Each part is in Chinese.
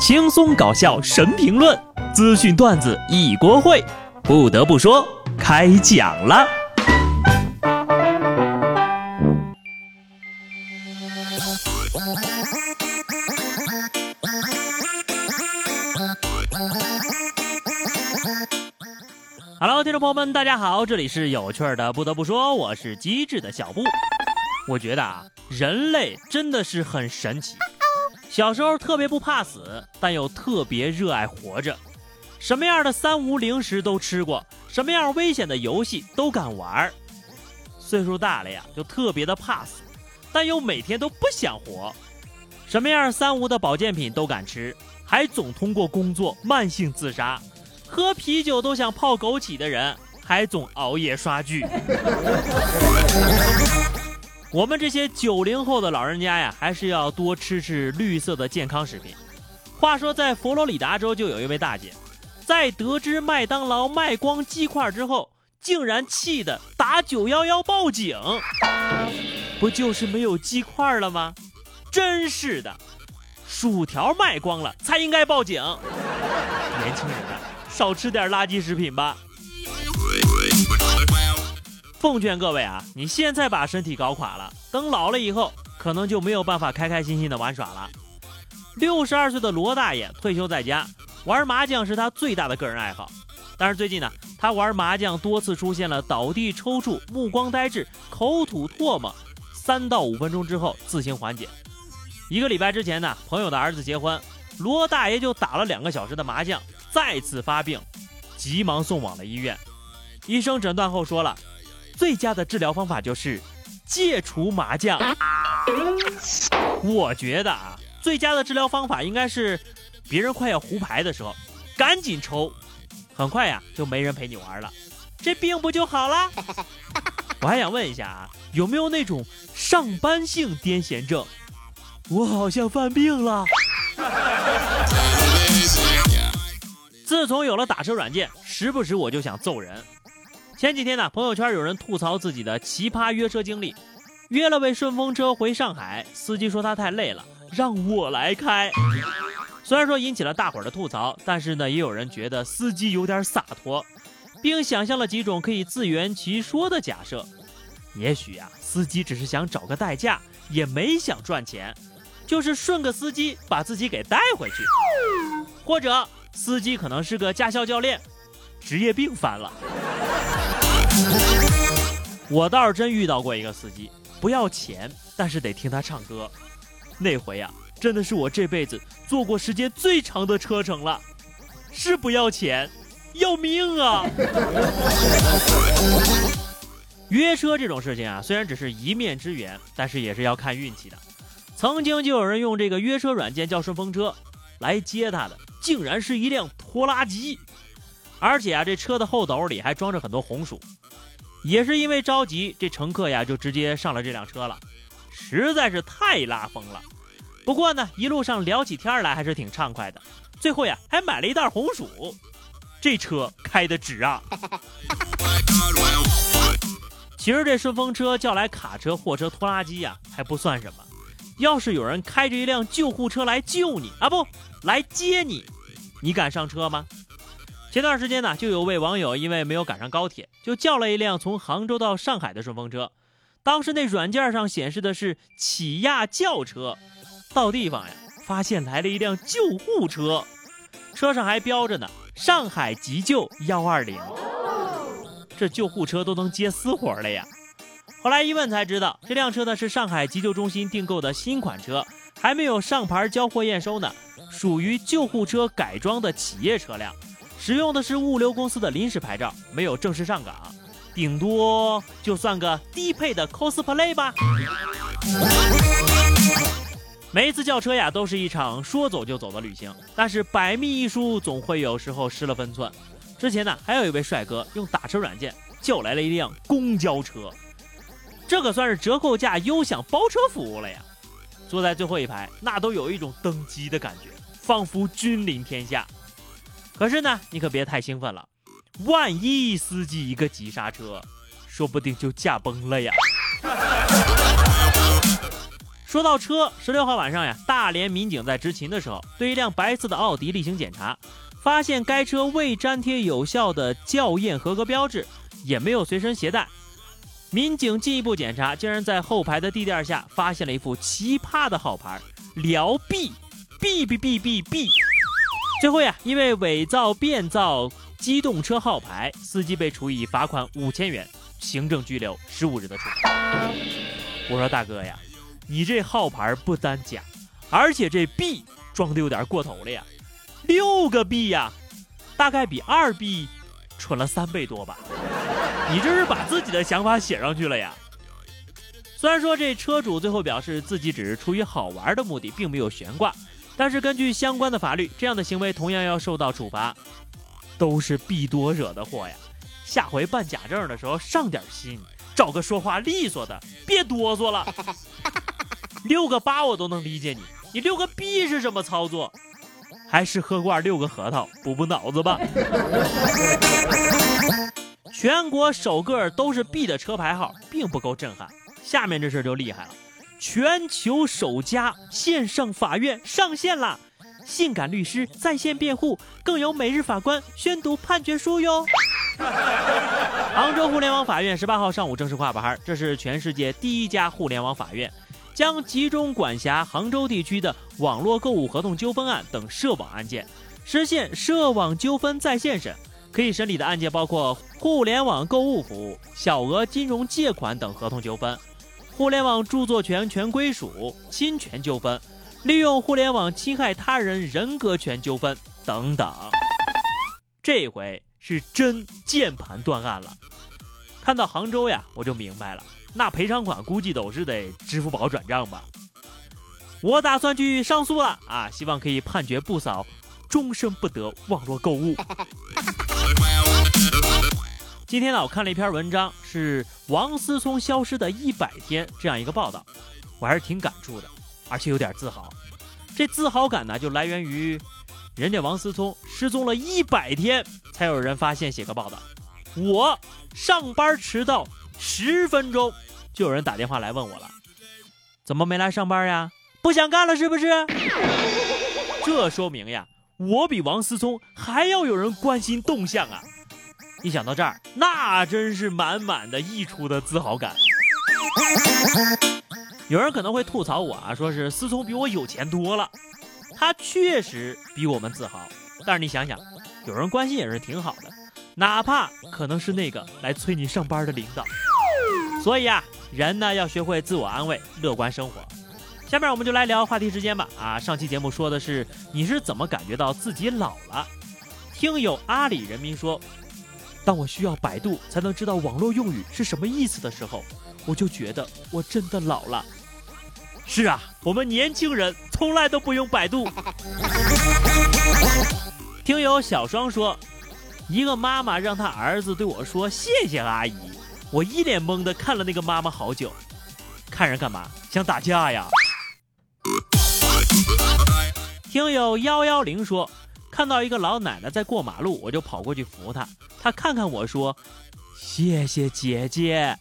轻松搞笑神评论，资讯段子一锅烩。不得不说，开讲了。Hello，听众朋友们，大家好，这里是有趣的。不得不说，我是机智的小布。我觉得啊，人类真的是很神奇。小时候特别不怕死，但又特别热爱活着，什么样的三无零食都吃过，什么样危险的游戏都敢玩。岁数大了呀，就特别的怕死，但又每天都不想活。什么样三无的保健品都敢吃，还总通过工作慢性自杀。喝啤酒都想泡枸杞的人，还总熬夜刷剧。我们这些九零后的老人家呀，还是要多吃吃绿色的健康食品。话说，在佛罗里达州就有一位大姐，在得知麦当劳卖光鸡块之后，竟然气得打九幺幺报警。不就是没有鸡块了吗？真是的，薯条卖光了才应该报警。年轻人啊，少吃点垃圾食品吧。奉劝各位啊，你现在把身体搞垮了，等老了以后，可能就没有办法开开心心的玩耍了。六十二岁的罗大爷退休在家，玩麻将是他最大的个人爱好。但是最近呢，他玩麻将多次出现了倒地、抽搐、目光呆滞、口吐唾沫，三到五分钟之后自行缓解。一个礼拜之前呢，朋友的儿子结婚，罗大爷就打了两个小时的麻将，再次发病，急忙送往了医院。医生诊断后说了。最佳的治疗方法就是戒除麻将。我觉得啊，最佳的治疗方法应该是别人快要胡牌的时候，赶紧抽，很快呀就没人陪你玩了，这病不就好了？我还想问一下啊，有没有那种上班性癫痫症？我好像犯病了。自从有了打车软件，时不时我就想揍人。前几天呢，朋友圈有人吐槽自己的奇葩约车经历，约了位顺风车回上海，司机说他太累了，让我来开。虽然说引起了大伙儿的吐槽，但是呢，也有人觉得司机有点洒脱，并想象了几种可以自圆其说的假设。也许啊，司机只是想找个代驾，也没想赚钱，就是顺个司机把自己给带回去。或者司机可能是个驾校教练，职业病犯了。我倒是真遇到过一个司机，不要钱，但是得听他唱歌。那回呀，真的是我这辈子坐过时间最长的车程了。是不要钱，要命啊！约车这种事情啊，虽然只是一面之缘，但是也是要看运气的。曾经就有人用这个约车软件叫顺风车，来接他的竟然是一辆拖拉机。而且啊，这车的后斗里还装着很多红薯，也是因为着急，这乘客呀就直接上了这辆车了，实在是太拉风了。不过呢，一路上聊起天来还是挺畅快的。最后呀，还买了一袋红薯，这车开的值啊！其实这顺风车叫来卡车、货车、拖拉机呀，还不算什么。要是有人开着一辆救护车来救你啊，不来接你，你敢上车吗？前段时间呢，就有位网友因为没有赶上高铁，就叫了一辆从杭州到上海的顺风车。当时那软件上显示的是起亚轿车，到地方呀，发现来了一辆救护车，车上还标着呢“上海急救幺二零”。这救护车都能接私活了呀！后来一问才知道，这辆车呢是上海急救中心订购的新款车，还没有上牌交货验收呢，属于救护车改装的企业车辆。使用的是物流公司的临时牌照，没有正式上岗，顶多就算个低配的 cosplay 吧。每一次叫车呀，都是一场说走就走的旅行，但是百密一疏，总会有时候失了分寸。之前呢，还有一位帅哥用打车软件叫来了一辆公交车，这可算是折扣价优享包车服务了呀。坐在最后一排，那都有一种登基的感觉，仿佛君临天下。可是呢，你可别太兴奋了，万一司机一个急刹车，说不定就驾崩了呀。说到车，十六号晚上呀，大连民警在执勤的时候，对一辆白色的奥迪例行检查，发现该车未粘贴有效的校验合格标志，也没有随身携带。民警进一步检查，竟然在后排的地垫下发现了一副奇葩的号牌“辽 B B B B B B”。最后呀，因为伪造、变造机动车号牌，司机被处以罚款五千元、行政拘留十五日的处罚。我说大哥呀。你这号牌不单假，而且这币装的有点过头了呀，六个币呀，大概比二币蠢了三倍多吧？你这是把自己的想法写上去了呀？虽然说这车主最后表示自己只是出于好玩的目的，并没有悬挂，但是根据相关的法律，这样的行为同样要受到处罚。都是币多惹的祸呀！下回办假证的时候上点心，找个说话利索的，别哆嗦了。六个八我都能理解你，你六个 B 是什么操作？还是喝罐六个核桃补补脑子吧。全国首个都是 B 的车牌号并不够震撼，下面这事就厉害了，全球首家线上法院上线啦，性感律师在线辩护，更有每日法官宣读判决书哟。杭州互联网法院十八号上午正式挂牌，这是全世界第一家互联网法院。将集中管辖杭州地区的网络购物合同纠纷案等涉网案件，实现涉网纠纷在线审。可以审理的案件包括互联网购物服务、小额金融借款等合同纠纷、互联网著作权权归属、侵权纠纷、利用互联网侵害他人人格权纠纷等等。这回是真键盘断案了。看到杭州呀，我就明白了。那赔偿款估计都是得支付宝转账吧。我打算去上诉了啊，希望可以判决不扫，终身不得网络购物。今天呢，我看了一篇文章，是王思聪消失的一百天这样一个报道，我还是挺感触的，而且有点自豪。这自豪感呢，就来源于人家王思聪失踪了一百天，才有人发现写个报道。我上班迟到。十分钟就有人打电话来问我了，怎么没来上班呀？不想干了是不是？这说明呀，我比王思聪还要有人关心动向啊！一想到这儿，那真是满满的溢出的自豪感。有人可能会吐槽我啊，说是思聪比我有钱多了，他确实比我们自豪。但是你想想，有人关心也是挺好的，哪怕可能是那个来催你上班的领导。所以啊，人呢要学会自我安慰，乐观生活。下面我们就来聊话题时间吧。啊，上期节目说的是你是怎么感觉到自己老了？听友阿里人民说，当我需要百度才能知道网络用语是什么意思的时候，我就觉得我真的老了。是啊，我们年轻人从来都不用百度。听友小双说，一个妈妈让她儿子对我说谢谢阿姨。我一脸懵的看了那个妈妈好久，看人干嘛？想打架呀？听友幺幺零说，看到一个老奶奶在过马路，我就跑过去扶她。她看看我说：“谢谢姐姐。”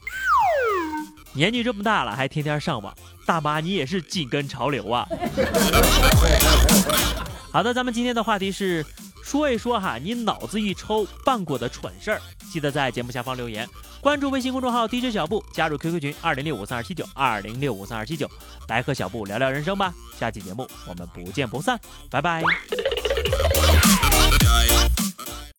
年纪这么大了还天天上网，大妈你也是紧跟潮流啊！好的，咱们今天的话题是说一说哈，你脑子一抽办过的蠢事儿，记得在节目下方留言。关注微信公众号 DJ 小布，加入 QQ 群二零六五三二七九二零六五三二七九，来和小布聊聊人生吧。下期节目我们不见不散，拜拜。yeah, yeah.